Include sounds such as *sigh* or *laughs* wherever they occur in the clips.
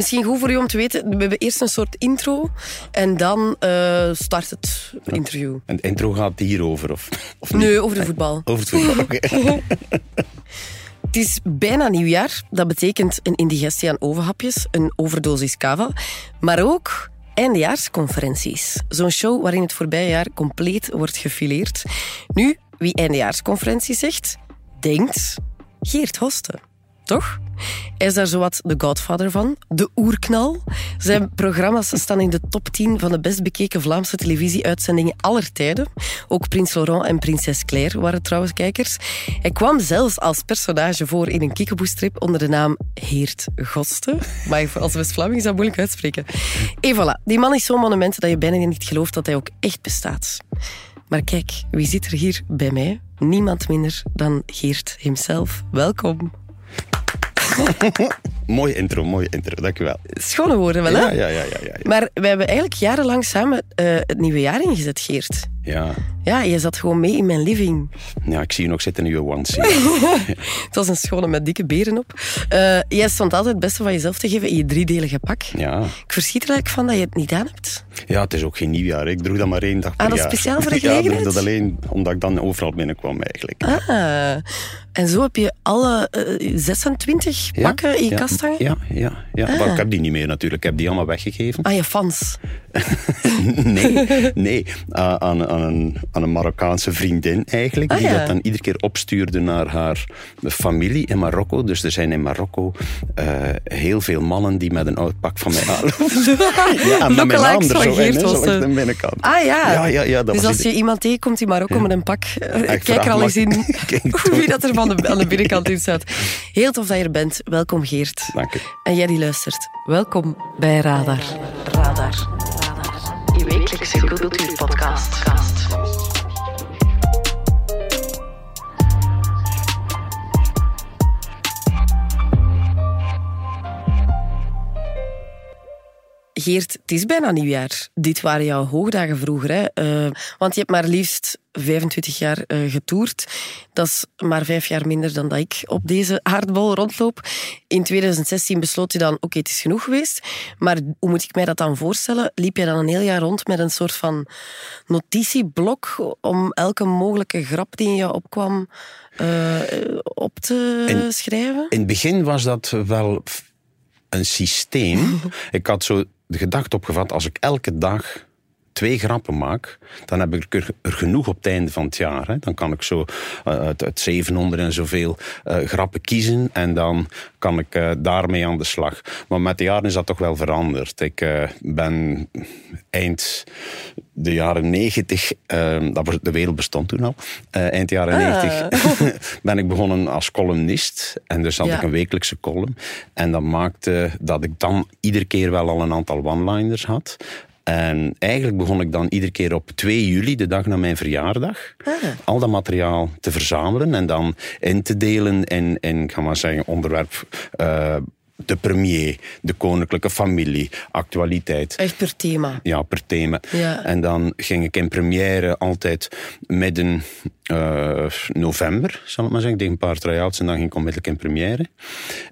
Misschien goed voor u om te weten, we hebben eerst een soort intro en dan uh, start het interview. En het intro gaat hierover, of, of niet? Nee, over de voetbal. Over het voetbal, oké. *laughs* Het is bijna nieuwjaar. Dat betekent een indigestie aan ovenhapjes, een overdosis kava, maar ook eindejaarsconferenties. Zo'n show waarin het voorbije jaar compleet wordt gefileerd. Nu, wie eindejaarsconferentie zegt, denkt Geert Hosten toch? Is daar zowat de godfather van, de oerknal. Zijn programma's staan in de top 10 van de best bekeken Vlaamse televisieuitzendingen aller tijden. Ook Prins Laurent en Prinses Claire waren trouwens kijkers. Hij kwam zelfs als personage voor in een kiekeboestrip onder de naam Heert Gosten. Maar als West-Vlaming is dat moeilijk uitspreken. En voilà, die man is zo'n monument dat je bijna niet gelooft dat hij ook echt bestaat. Maar kijk, wie zit er hier bij mij? Niemand minder dan Geert himself. Welkom. *laughs* mooi intro, mooi intro, dankjewel. Schone woorden wel, hè? Ja, ja, ja. ja, ja. Maar we hebben eigenlijk jarenlang samen uh, het nieuwe jaar ingezet, Geert. Ja. Ja, je zat gewoon mee in mijn living. Ja, ik zie je nog zitten in je onesie. *laughs* het was een schone met dikke beren op. Uh, jij stond altijd het beste van jezelf te geven in je driedelige pak. Ja. Ik verschiet er eigenlijk van dat je het niet aan hebt. Ja, het is ook geen nieuwjaar. Ik droeg dat maar één dag per ah, dat jaar. speciaal voor de gelegenheid? *laughs* Ja, ik droeg dat alleen omdat ik dan overal binnenkwam eigenlijk. Ah, en zo heb je alle uh, 26 pakken in je ja, kast hangen? Ja, ja, ja. Ah. Maar ik heb die niet meer natuurlijk. Ik heb die allemaal weggegeven. Ah, je fans? Nee, nee. Uh, aan, aan, een, aan een Marokkaanse vriendin eigenlijk. Ah, die ja. dat dan iedere keer opstuurde naar haar familie in Marokko. Dus er zijn in Marokko uh, heel veel mannen die met een oud pak van mij aanlopen. *laughs* ja, met mijn naam er zo in, zo langs de binnenkant. Ah ja. ja, ja, ja dat dus was als je iemand tegenkomt in Marokko Ja. met een pak, uh, ik kijk er al eens in *laughs* wie *laughs* dat er van de, aan de binnenkant in staat. Heel tof dat je er bent. Welkom Geert. Dank u. En jij die luistert, welkom bij Radar. Radar. Je wekelijkse cultuurpodcast. Geert, het is bijna nieuwjaar. Dit waren jouw hoogdagen vroeger. Hè? Uh, want je hebt maar liefst 25 jaar uh, getoerd. Dat is maar vijf jaar minder dan dat ik op deze aardbol rondloop. In 2016 besloot je dan, oké, okay, het is genoeg geweest. Maar hoe moet ik mij dat dan voorstellen? Liep je dan een heel jaar rond met een soort van notitieblok om elke mogelijke grap die in jou opkwam uh, op te in, schrijven? In het begin was dat wel een systeem. *laughs* ik had zo de gedachte opgevat, als ik elke dag twee grappen maak, dan heb ik er, genoeg op het einde van het jaar. Hè. Dan kan ik zo uh, uit, uit 700 en zoveel uh, grappen kiezen en dan kan ik uh, daarmee aan de slag. Maar met de jaren is dat toch wel veranderd. Ik ben eind de jaren 90, uh, dat was, de wereld bestond toen al, eind jaren Ah. 90 *laughs* ben ik begonnen als columnist. En dus had Ja. ik een wekelijkse column. En dat maakte dat ik dan iedere keer wel al een aantal one-liners had. En eigenlijk begon ik dan iedere keer op 2 juli, de dag na mijn verjaardag, Ah. al dat materiaal te verzamelen en dan in te delen in, in ik ga maar zeggen, onderwerp eh, de premier, de koninklijke familie, actualiteit. Echt per thema. Ja, per thema. Ja. En dan ging ik in première altijd midden uh, november, zal ik maar zeggen. Ik deed een paar try-outs en dan ging ik onmiddellijk in première.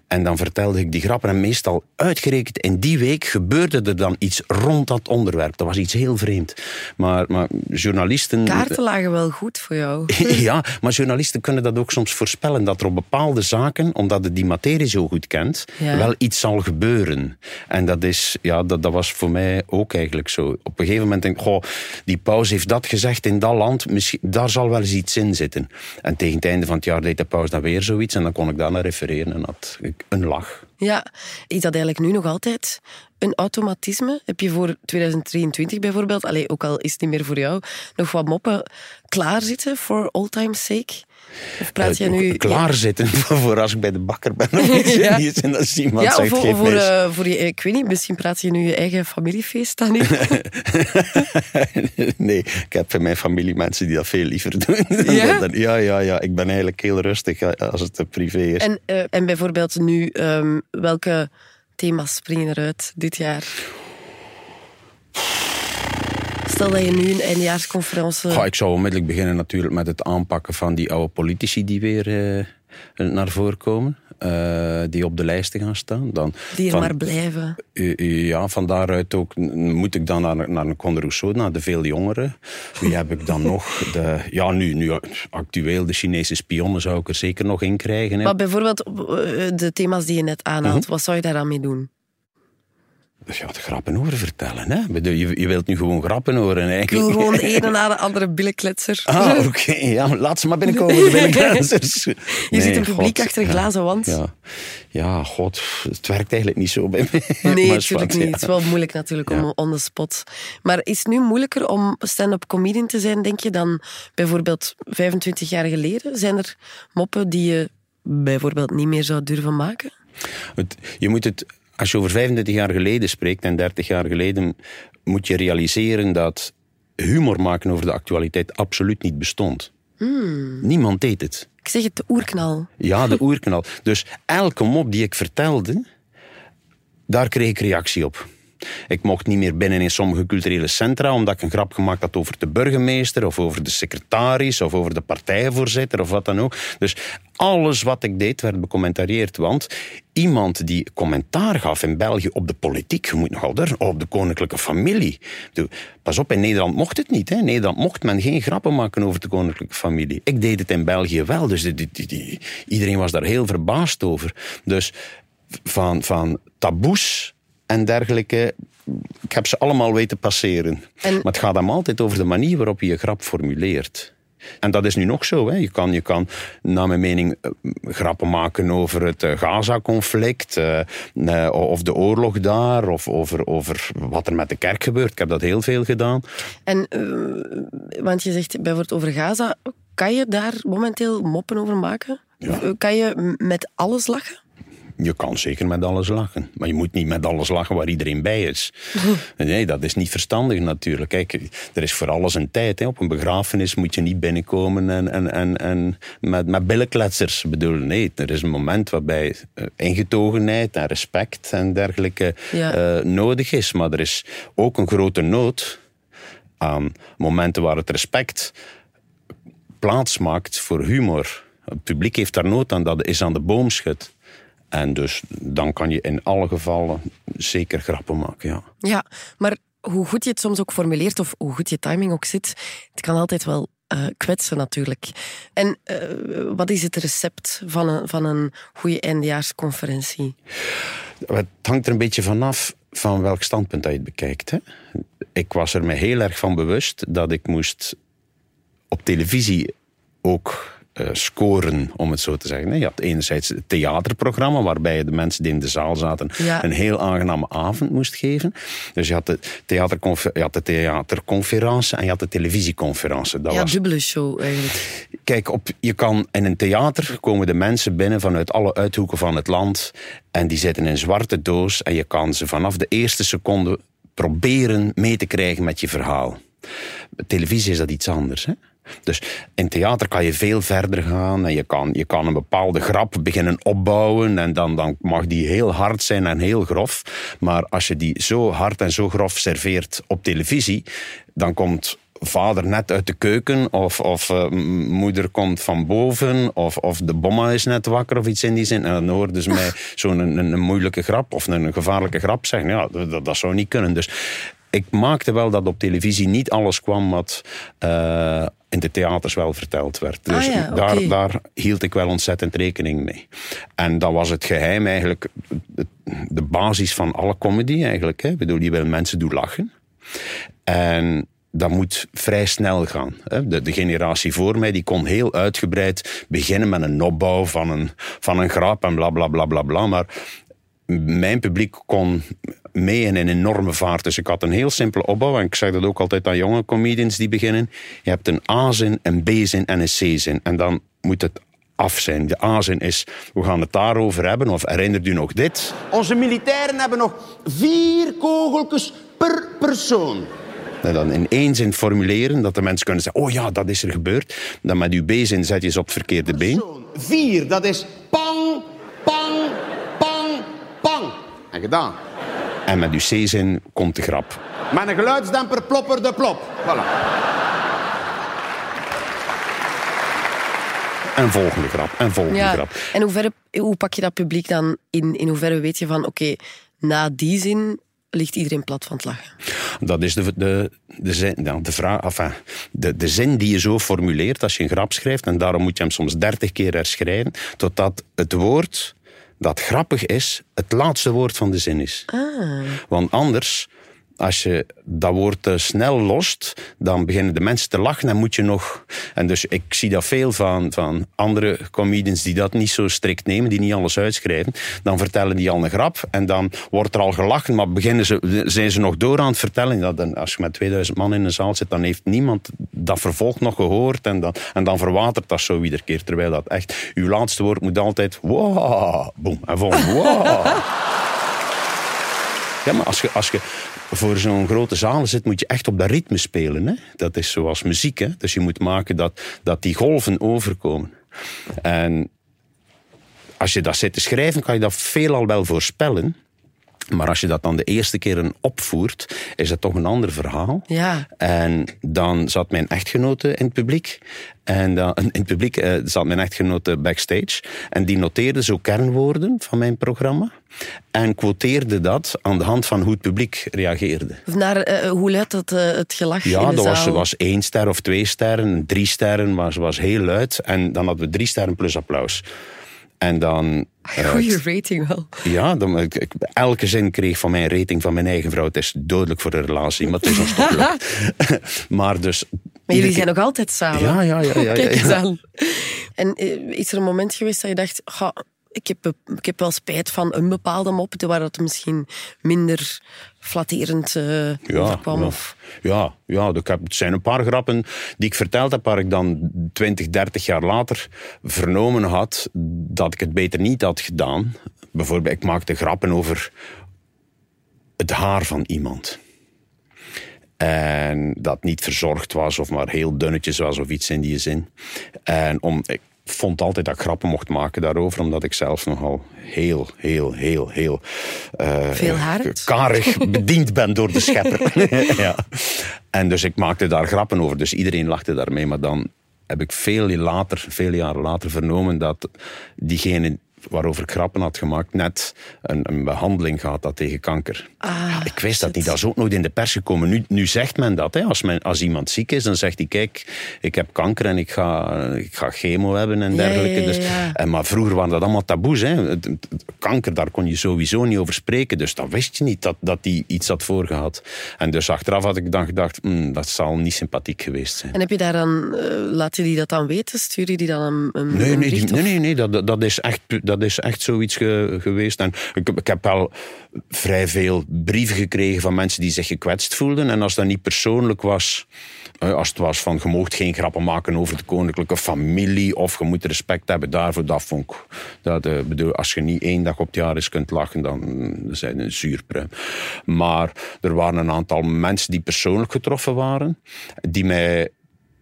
En dan vertelde ik die grappen. En meestal uitgerekend in die week gebeurde er dan iets rond dat onderwerp. Dat was iets heel vreemd. Maar, maar journalisten... Kaarten lagen wel goed voor jou. *laughs* *laughs* ja, maar journalisten kunnen dat ook soms voorspellen. Dat er op bepaalde zaken, omdat je die materie zo goed kent, Ja. Wel iets zal gebeuren. En dat, is, ja, dat, dat was voor mij ook eigenlijk zo. Op een gegeven moment denk ik, goh, die paus heeft dat gezegd in dat land, misschien, daar zal wel eens iets in zitten. En tegen het einde van het jaar deed de paus dan weer zoiets en dan kon ik daar naar refereren en had ik een lach. Ja, is dat eigenlijk nu nog altijd een automatisme? Heb je voor 2023 bijvoorbeeld, allee, ook al is het niet meer voor jou, nog wat moppen klaarzitten voor all time's sake? Of praat jij nu... Uh, klaarzitten *laughs* voor als ik bij de bakker ben of iets. *laughs* Ja. ja. En als iemand Ja, zegt, voor, geef voor, eh, voor je, ik weet niet, misschien praat je nu je eigen familiefeest aan in. *laughs* nee, ik heb van mijn familie mensen die dat veel liever doen. Ja? ja, ja, ja. Ik ben eigenlijk heel rustig eh, als het eh, privé is. En, eh, en bijvoorbeeld nu, ehm, welke thema's springen eruit dit jaar? Stel dat je nu een eindejaarsconferentie... Goh, ik zou onmiddellijk beginnen natuurlijk met het aanpakken van die oude politici die weer eh, naar voren komen. eh, die op de lijsten gaan staan. Dan Die er van, maar blijven. ja, van daaruit ook moet ik dan naar, naar een Conde Rousseau, naar de veel jongeren. Wie heb ik dan nog? De, ja, nu, nu actueel, de Chinese spionnen zou ik er zeker nog in krijgen. Hè. Maar bijvoorbeeld eh, de thema's die je net aanhaalt, Mhm. wat zou je daaraan mee doen? Dus ja, de grappen horen vertellen. Hè? Ik Je, je wilt nu gewoon grappen horen. Ik Eigenlijk. wil gewoon de *laughs* ene na de andere billenkletser. Ah, *laughs* oké. Ja, laat ze maar binnenkomen, de binnengrenzers. *laughs* Hier Nee, zit een publiek God, achter een glazen wand. Ja. ja, god, het werkt eigenlijk niet zo bij mij. Nee, natuurlijk niet. ja. Het is wel moeilijk natuurlijk om on the spot. Maar is het nu moeilijker om stand-up comedian te zijn, denk je, dan bijvoorbeeld 25 jaar geleden? Zijn er moppen die je bijvoorbeeld niet meer zou durven maken? Het- je moet het, als je over 35 jaar geleden spreekt en 30 jaar geleden, moet je realiseren dat humor maken over de actualiteit absoluut niet bestond. Hmm. Niemand deed het. Ik zeg het, de oerknal. Ja, de *laughs* oerknal. Dus elke mop die ik vertelde, daar kreeg ik reactie op. Ik mocht niet meer binnen in sommige culturele centra, omdat ik een grap gemaakt had over de burgemeester, of over de secretaris, of over de partijvoorzitter, of wat dan ook. Dus alles wat ik deed werd becommentarieerd. Want iemand die commentaar gaf in België op de politiek, je moet nogal durven, op de koninklijke familie. Pas op, in Nederland mocht het niet. Hè. In Nederland mocht men geen grappen maken over de koninklijke familie. Ik deed het in België wel, dus die- die- iedereen was daar heel verbaasd over. Dus van, van taboes en dergelijke. Ik heb ze allemaal weten passeren. En- Maar het gaat hem altijd over de manier waarop je je grap formuleert. En dat is nu nog zo. Hè. Je, kan, je kan, naar mijn mening, eh, grappen maken over het eh, Gaza-conflict, eh, of de oorlog daar, of over, over wat er met de kerk gebeurt. Ik heb dat heel veel gedaan. En, want je zegt bijvoorbeeld over Gaza, kan je daar momenteel moppen over maken? Ja. Kan je met alles lachen? Je kan zeker met alles lachen. Maar je moet niet met alles lachen waar iedereen bij is. *laughs* Nee, dat is niet verstandig natuurlijk. Kijk, er is voor alles een tijd. Hè. Op een begrafenis moet je niet binnenkomen en, en, en, en met, met billenkletsers. Bedoel, nee, er is een moment waarbij eh, ingetogenheid en respect en dergelijke Ja. eh, nodig is. Maar er is ook een grote nood aan momenten waar het respect plaats maakt voor humor. Het publiek heeft daar nood aan, dat is aan de boom schudt. En dus dan kan je in alle gevallen zeker grappen maken, ja. Ja, maar hoe goed je het soms ook formuleert of hoe goed je timing ook zit, het kan altijd wel eh, kwetsen natuurlijk. En eh, wat is het recept van een, van een goede eindejaarsconferentie? Het hangt er een beetje vanaf van welk standpunt dat je het bekijkt. Hè. Ik was er me heel erg van bewust dat ik moest op televisie ook scoren, om het zo te zeggen. Je had enerzijds het theaterprogramma, waarbij je de mensen die in de zaal zaten Ja. een heel aangename avond moest geven. Dus je had de, theaterconfer- je had de theaterconferentie en je had de televisieconferentie. Dat ja, was dubbele show eigenlijk. Kijk, op, je kan in een theater komen de mensen binnen vanuit alle uithoeken van het land. En die zitten in een zwarte doos. En je kan ze vanaf de eerste seconde proberen mee te krijgen met je verhaal. Televisie is dat iets anders. Hè? Dus in theater kan je veel verder gaan en je kan, je kan een bepaalde grap beginnen opbouwen en dan, dan mag die heel hard zijn en heel grof. Maar als je die zo hard en zo grof serveert op televisie, dan komt vader net uit de keuken of, of eh, moeder komt van boven of, of de bomma is net wakker of iets in die zin. En dan hoorden ze mij *laughs* zo'n een, een, een moeilijke grap of een, gevaarlijke grap zeggen. Ja, dat, dat zou niet kunnen. Dus ik maakte wel dat op televisie niet alles kwam wat eh, in de theaters wel verteld werd. Dus Ah ja, daar, daar hield ik wel ontzettend rekening mee. En dat was het geheim eigenlijk, de basis van alle comedy eigenlijk. Hè. Ik bedoel, je wil mensen doen lachen. En dat moet vrij snel gaan. hè. De, de generatie voor mij die kon heel uitgebreid beginnen met een opbouw van een, van een grap en bla bla bla bla bla. Maar mijn publiek kon mee in een enorme vaart. Dus ik had een heel simpele opbouw. En ik zeg dat ook altijd aan jonge comedians die beginnen. Je hebt een A-zin, een B-zin en een C-zin. En dan moet het af zijn. De A-zin is, we gaan het daarover hebben. Of herinnert u nog dit? Onze militairen hebben nog vier kogeltjes per persoon. En dan in één zin formuleren, dat de mensen kunnen zeggen, oh ja, dat is er gebeurd. Dan met uw B-zin zet je ze op het verkeerde been. Persoon. Vier, dat is pang, pang, pang, pang. En gedaan. En met uw C-zin komt de grap. Met een geluidsdemper plopper de plop. Voilà. en volgende grap en volgende Ja. grap. En hoe, ver, hoe pak je dat publiek dan in? In hoeverre weet je van, oké, na die zin ligt iedereen plat van het lachen? Dat is de, de, de, zin, de, vraag, enfin, de, de zin die je zo formuleert als je een grap schrijft. En daarom moet je hem soms dertig keer herschrijven. Totdat het woord dat grappig is, het laatste woord van de zin is. Want anders, als je dat woord te snel lost, dan beginnen de mensen te lachen en moet je nog... En dus ik zie dat veel van, van andere comedians die dat niet zo strikt nemen, die niet alles uitschrijven. Dan vertellen die al een grap en dan wordt er al gelachen, maar beginnen ze, zijn ze nog door aan het vertellen. Dan, als je met 2000 man in een zaal zit, dan heeft niemand dat vervolg nog gehoord en dan, en dan verwatert dat zo iedere keer. Terwijl dat echt, uw laatste woord moet altijd wow, boem, en volgende wow. *laughs* Ja, maar als je, als je voor zo'n grote zaal zit, moet je echt op dat ritme spelen. Hè? Dat is zoals muziek. Hè? Dus je moet maken dat, dat die golven overkomen. En als je dat zit te schrijven, kan je dat veelal wel voorspellen. Maar als je dat dan de eerste keer een opvoert, is dat toch een ander verhaal. Ja. En dan zat mijn echtgenote in het publiek. En dan, in het publiek eh, zat mijn echtgenote backstage. En die noteerde zo kernwoorden van mijn programma. En quoteerde dat aan de hand van hoe het publiek reageerde. Naar, eh, hoe luidt het, eh, het gelach in Ja, de dat was, zaal? was één ster of twee sterren. Drie sterren was, was heel luid. En dan hadden we drie sterren plus applaus. En dan... eh, Goeie rating wel. ja, dan, ik, ik- elke zin kreeg van mijn rating van mijn eigen vrouw. Het is dodelijk voor de relatie, maar het is gelukt. *laughs* maar dus... Maar jullie zijn nog altijd samen. Ja, ja, ja, ja, ja, Kijk eens ja. aan. En eh, is er een moment geweest dat je dacht... "Ga, ik, heb, ik heb wel spijt van een bepaalde mop, waar het misschien minder flatterend overkwam? ja. Of... Ja, ja ik heb, het zijn een paar grappen die ik verteld heb, waar ik dan 20, 30 jaar later vernomen had dat ik het beter niet had gedaan. Bijvoorbeeld, ik maakte grappen over het haar van iemand. En dat niet verzorgd was of maar heel dunnetjes was of iets in die zin. En om, ik vond altijd dat ik grappen mocht maken daarover, omdat ik zelf nogal heel, heel, heel, heel... eh, Veel hebt? Karig *laughs* bediend ben door de schepper. *laughs* ja. En dus ik maakte daar grappen over, dus iedereen lachte daarmee. Maar dan heb ik veel, later, veel jaren later vernomen dat diegene waarover ik grappen had gemaakt, net een, een behandeling gehad had tegen kanker. Ah, ik wist dat niet, dat is ook nooit in de pers gekomen. Nu, nu zegt men dat. Hè. Als, men, als iemand ziek is, dan zegt hij, kijk, ik heb kanker en ik ga, ik ga chemo hebben en dergelijke. ja, ja, Dus, en, maar vroeger waren dat allemaal taboes. Hè. Kanker, daar kon je sowieso niet over spreken. Dus dat wist je niet, dat, dat die iets had voorgehad. En dus achteraf had ik dan gedacht, "Hmm, dat zal niet sympathiek geweest zijn. En heb je daar dan, eh, laat je die dat dan weten? Stuur je die dan een, een Nee, nee, die- nee, nee, nee dat, dat- dat, is echt, dat is echt zoiets ge- geweest. En ik, ik heb wel vrij veel brieven gekregen van mensen die zich gekwetst voelden. En als dat niet persoonlijk was, eh, als het was van je moogt geen grappen maken over de koninklijke familie of je moet respect hebben daarvoor, dat vond ik. Dat, eh, bedoel, als je niet één dag op het jaar eens kunt lachen, dan zijn een zuurpruim. Maar er waren een aantal mensen die persoonlijk getroffen waren, die mij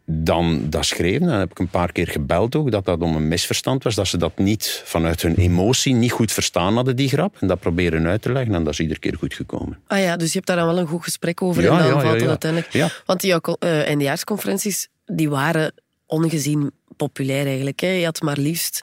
dan dat schreven. Dan heb ik een paar keer gebeld ook, dat dat om een misverstand was. Dat ze dat niet vanuit hun emotie niet goed verstaan hadden, die grap. En dat proberen uit te leggen en dat is iedere keer goed gekomen. Ah ja, dus je hebt daar dan wel een goed gesprek over Ja, en dan ja, valt ja, het uiteindelijk... Ja. Want die uh, eindejaarsconferenties, die waren ongezien populair eigenlijk. Hè. Je had maar liefst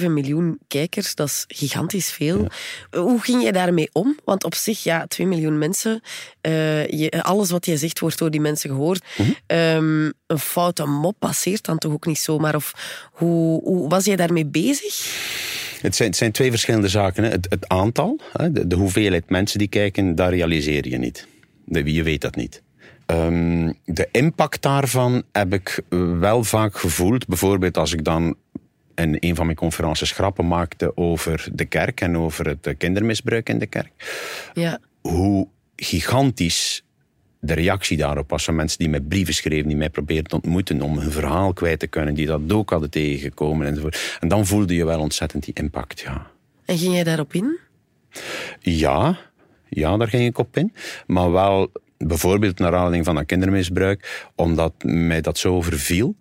1,7 miljoen kijkers, dat is gigantisch veel. Hoe ging je daarmee om? Want op zich, ja, 2 miljoen mensen, uh, je, alles wat je zegt wordt door die mensen gehoord. Mhm. Um, een foute mop passeert dan toch ook niet zomaar? Of hoe, hoe was jij daarmee bezig? Het zijn, het zijn twee verschillende zaken. Hè. Het, het aantal, hè, de, de, hoeveelheid mensen die kijken, dat realiseer je niet. De, je weet dat niet. Um, de impact daarvan heb ik wel vaak gevoeld. Bijvoorbeeld als ik dan in een van mijn conferences grappen maakte over de kerk en over het kindermisbruik in de kerk. Ja. Hoe gigantisch de reactie daarop was van mensen die mij brieven schreven, die mij probeerden te ontmoeten om hun verhaal kwijt te kunnen, die dat ook hadden tegengekomen enzovoort. En dan voelde je wel ontzettend die impact, ja. En ging jij daarop in? Ja, ja, daar ging ik op in. Maar wel bijvoorbeeld naar aanleiding van dat kindermisbruik, omdat mij dat zo overviel.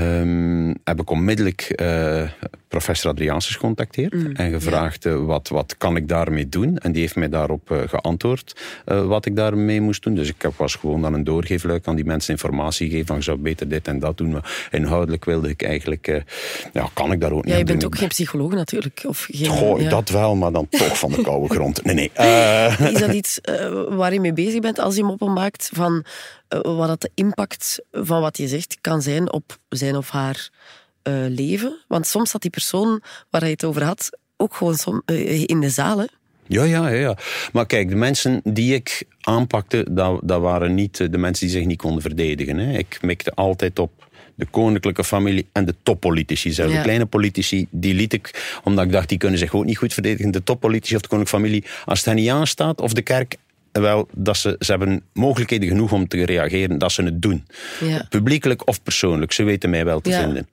Ehm, heb ik onmiddellijk eh, professor Adriaanses gecontacteerd en gevraagd eh, wat, wat kan ik daarmee doen. En die heeft mij daarop eh, geantwoord wat ik daarmee moest doen. Dus ik heb- was gewoon dan een doorgeefluik aan die mensen informatie geven van je zou beter dit en dat doen. Maar inhoudelijk wilde ik eigenlijk, ja, kan ik daar ook niet Ja, je bent doen. ook geen psycholoog natuurlijk. Of geen, Goh, ja. dat wel, maar dan toch van de koude grond. Nee, nee. *laughs* Is dat iets waar je mee bezig bent als je moppen maakt? Van wat dat de impact van wat je zegt kan zijn op zijn of haar eh, leven? Want soms zat die persoon waar je het over had ook gewoon som, eh, in de zaal. Hè? Ja, ja, ja. Maar kijk, de mensen die ik aanpakte, dat, dat waren niet de mensen die zich niet konden verdedigen. Hè. Ik mikte altijd op de koninklijke familie en de toppolitici. Zelfs Ja. de kleine politici, die liet ik, omdat ik dacht, die kunnen zich ook niet goed verdedigen. De toppolitici of de koninklijke familie, als het hen niet aanstaat, of de kerk, wel, dat ze, ze hebben mogelijkheden genoeg om te reageren, dat ze het doen. Ja. Publiekelijk of persoonlijk, ze weten mij wel te Ja. vinden.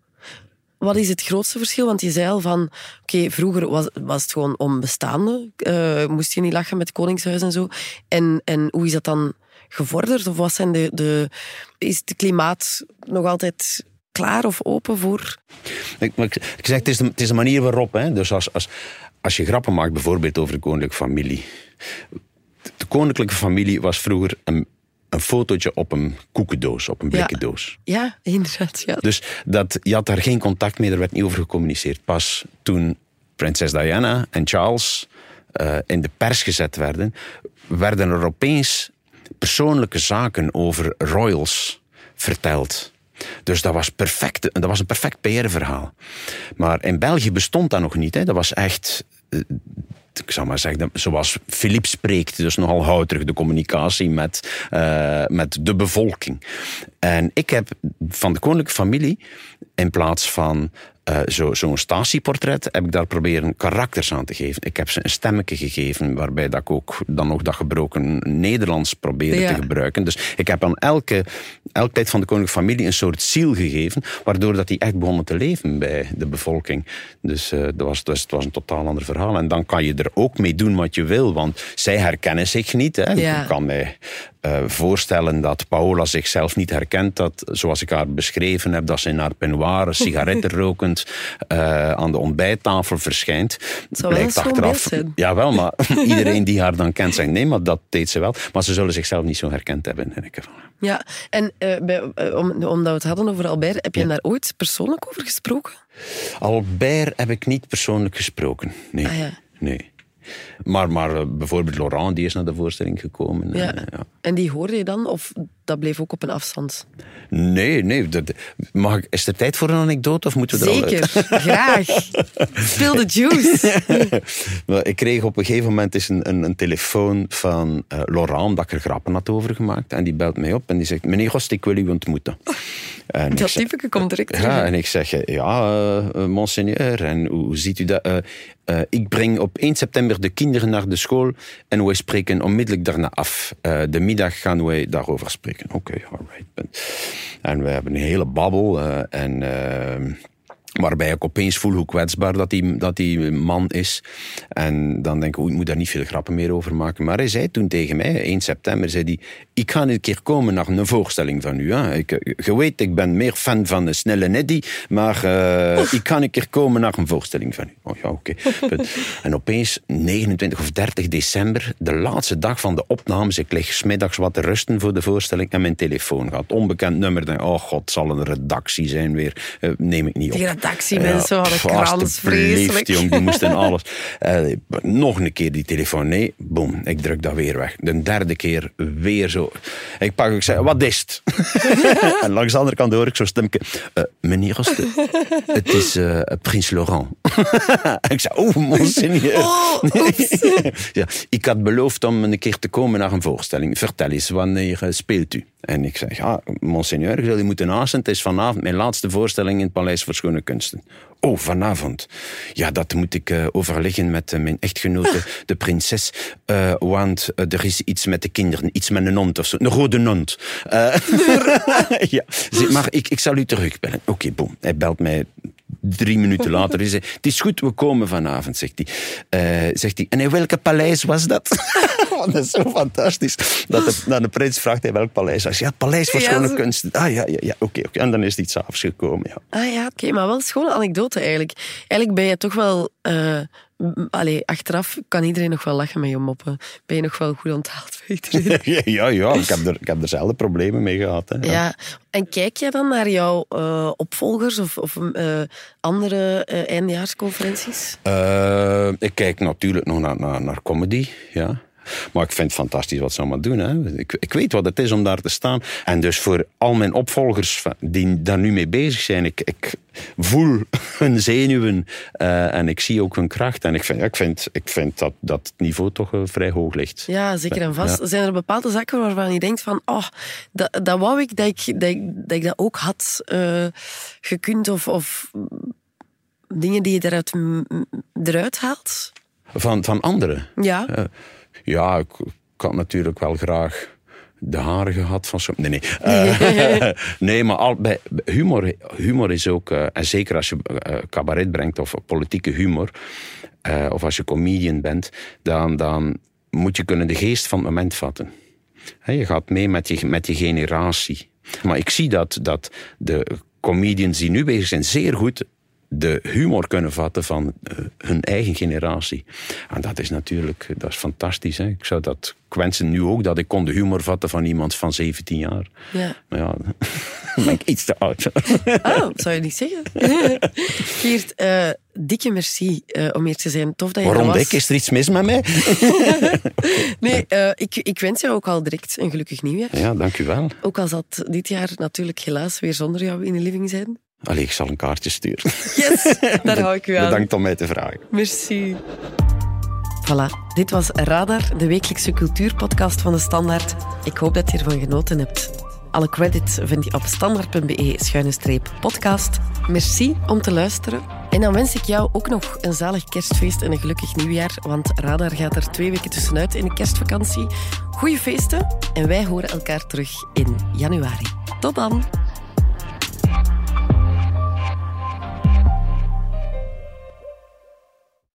Wat is het grootste verschil? Want je zei al van, oké, vroeger was, was het gewoon onbestaande. Eh, moest je niet lachen met het Koningshuis en zo. En, en hoe is dat dan gevorderd? Of wat zijn de, de, is het klimaat nog altijd klaar of open voor... Ik, ik, ik zeg, het is, de, het is de manier waarop. Hè. Dus als, als, als je grappen maakt, bijvoorbeeld over de koninklijke familie. De koninklijke familie was vroeger een, een fotootje op een koekendoos, op een Ja. blikken doos. Ja, inderdaad. Ja. Dus dat, je had daar geen contact mee, er werd niet over gecommuniceerd. Pas toen prinses Diana en Charles eh, in de pers gezet werden, werden er opeens persoonlijke zaken over royals verteld. Dus dat was, perfect, dat was een perfect PR-verhaal. Maar in België bestond dat nog niet. Hè. Dat was echt eh, ik zou maar zeggen, zoals Philippe spreekt, dus nogal houterig, de communicatie met, eh, met de bevolking. En ik heb van de koninklijke familie, in plaats van zo- zo'n statieportret, heb ik daar proberen karakters aan te geven. Ik heb ze een stemmetje gegeven, waarbij dat ik ook dan nog dat gebroken Nederlands probeerde Ja. te gebruiken. Dus ik heb aan elke, elk lid van de koninklijke familie een soort ziel gegeven, waardoor dat die echt begonnen te leven bij de bevolking. Dus eh, dat was, dus het was een totaal ander verhaal. En dan kan je er ook mee doen wat je wil, want zij herkennen zich niet. Hè. Ja. Ik kan mij eh, voorstellen dat Paola zichzelf niet herkent, dat zoals ik haar beschreven heb, dat ze in haar peignoir, sigaretten *laughs* rokend, eh, aan de ontbijttafel verschijnt. wel een schoon beeld zijn. Jawel, maar *laughs* iedereen die haar dan kent zegt nee, maar dat deed ze wel. Maar ze zullen zichzelf niet zo herkend hebben, denk ik. ervan. Ja, en eh, bij, om, omdat we het hadden over Albert, heb je daar ooit persoonlijk over gesproken? Albert heb ik niet persoonlijk gesproken. Nee. Ah, ja. nee. Maar, maar eh, bijvoorbeeld Laurent, die is naar de voorstelling gekomen. Ja. Eh, ja. En die hoorde je dan? Of dat bleef ook op een afstand? Nee, nee. dat- mag ik, is er tijd voor een anekdote of moeten we er al? Zeker, graag. *laughs* Speel de juice. *laughs* Ik kreeg op een gegeven moment eens een, een, een telefoon van eh, Laurent, dat ik er grappen had over gemaakt. En die belt mij op en die zegt, meneer Gost, ik wil u ontmoeten. En Dat zeg- type komt direct terug. Ja, en ik zeg, ja, eh, monseigneur, en hoe, hoe ziet u dat? Eh, ik breng op 1 september de kinderen naar de school en wij spreken onmiddellijk daarna af. De middag gaan wij daarover spreken. Oké, alright. En we hebben een hele babbel eh, en... Waarbij ik opeens voel hoe kwetsbaar dat die, dat die man is. En dan denk ik, ik moet daar niet veel grappen meer over maken. Maar hij zei toen tegen mij, 1 september, zei hij... Ik ga een keer komen naar een voorstelling van u. Hè. Ik, je weet, ik ben meer fan van de Snelle Neddy. Maar eh, ik ga een keer komen naar een voorstelling van u. Oh ja, oké. Punt. En opeens, 29 of 30 december, de laatste dag van de opnames. Ik lig smiddags wat te rusten voor de voorstelling en mijn telefoon gaat. Onbekend nummer. Denk, oh god, zal een redactie zijn weer. Eh, neem ik niet op. Die redactiemensen hadden krans, vreselijk. jong, die moesten alles. *laughs* Eh, nog een keer die telefoon. Nee, boom, ik druk dat weer weg. De derde keer weer zo. Ik pak, ik zeg, wat is het? *laughs* en langs de andere kant hoor ik zo'n stemmetje. eh, meneer Oste, het is eh, prins Laurent. *laughs* ik zei, oh, monseigneur. Oh, ja, ik had beloofd om een keer te komen naar een voorstelling. Vertel eens, wanneer speelt u? En ik zeg, ja, monseigneur, je zult je moeten haasten. Het is vanavond mijn laatste voorstelling in het Paleis voor Schone Kunsten. Oh, vanavond. Ja, dat moet ik eh, overleggen met eh, mijn echtgenote, de prinses. Eh, want er is iets met de kinderen, iets met een hond of zo. Een rode hond. Eh, *laughs* *laughs* ja, maar ik, ik zal u terugbellen. Oké, boom. Hij belt mij drie minuten *laughs* later. Hij zei, het is goed, we komen vanavond, zegt hij. Eh, zegt hij, en in welke paleis was dat? *laughs* dat is zo fantastisch. Dat de, dat de prins vraagt, in welk paleis? Hij zegt, ja, het paleis voor Ja, schone zo- kunst. Ah ja, ja, ja oké. oké. En dan is hij s'avonds gekomen, ja. Ah ja, oké, maar wel een schone anekdote eigenlijk. Eigenlijk ben je toch wel... eh, allee, achteraf kan iedereen nog wel lachen met je moppen. Ben je nog wel goed onthaald bij iedereen. *laughs* ja, ja. Ik, heb er, ik heb er zelden problemen mee gehad. Hè. Ja, en kijk jij dan naar jouw eh, opvolgers of, of eh, andere eindejaarsconferenties? Eh, ik kijk natuurlijk nog naar, naar, naar comedy, ja. Maar ik vind het fantastisch wat ze allemaal doen. Hè. Ik, ik weet wat het is om daar te staan. En dus voor al mijn opvolgers die daar nu mee bezig zijn, ik, ik voel *laughs* hun zenuwen eh, en ik zie ook hun kracht. En ik vind, ik vind, ik vind dat, dat het niveau toch eh, vrij hoog ligt. Ja, zeker en vast. Ja. Zijn er bepaalde zaken waarvan je denkt van, oh, dat, dat wou ik dat ik dat, ik, dat, ik dat ook had eh, gekund of, of dingen die je eruit, eruit haalt? Van, van anderen. Ja. Ja, ik, ik had natuurlijk wel graag de haren gehad van zo. Nee, nee. *laughs* Eh, *laughs* nee, maar al, bij, humor, humor is ook, eh, en zeker als je eh, cabaret brengt of politieke humor, of als je comedian bent, dan, dan moet je kunnen de geest van het moment vatten. Je gaat mee met je, met je generatie. Maar ik zie dat, dat de comedians die nu bezig zijn zeer goed de humor kunnen vatten van eh, hun eigen generatie. En dat is natuurlijk dat is fantastisch. Hè? Ik zou dat wensen nu ook, dat ik kon de humor vatten van iemand van 17 jaar. Ja. Maar ja, *laughs* dan ben ik *laughs* iets te oud. Oh, zou je niet zeggen? *laughs* Geert, eh, dikke merci eh, om hier te zijn. Tof dat je Waarom was. dik? Is er iets mis met mij? Nee, eh, ik, ik wens jou ook al direct een gelukkig nieuwjaar. Ja, dank u wel. Ook al zal het dit jaar natuurlijk helaas weer zonder jou in de living zijn. Allee, ik zal een kaartje sturen. Yes, *laughs* daar hou ik u aan. Bedankt om mij te vragen. Merci. Voilà, dit was Radar, de wekelijkse cultuurpodcast van de Standaard. Ik hoop dat je ervan genoten hebt. Alle credits vind je op standaard.be-podcast. Merci om te luisteren. En dan wens ik jou ook nog een zalig kerstfeest en een gelukkig nieuwjaar, want Radar gaat er twee weken tussenuit in de kerstvakantie. Goeie feesten en wij horen elkaar terug in januari. Tot dan!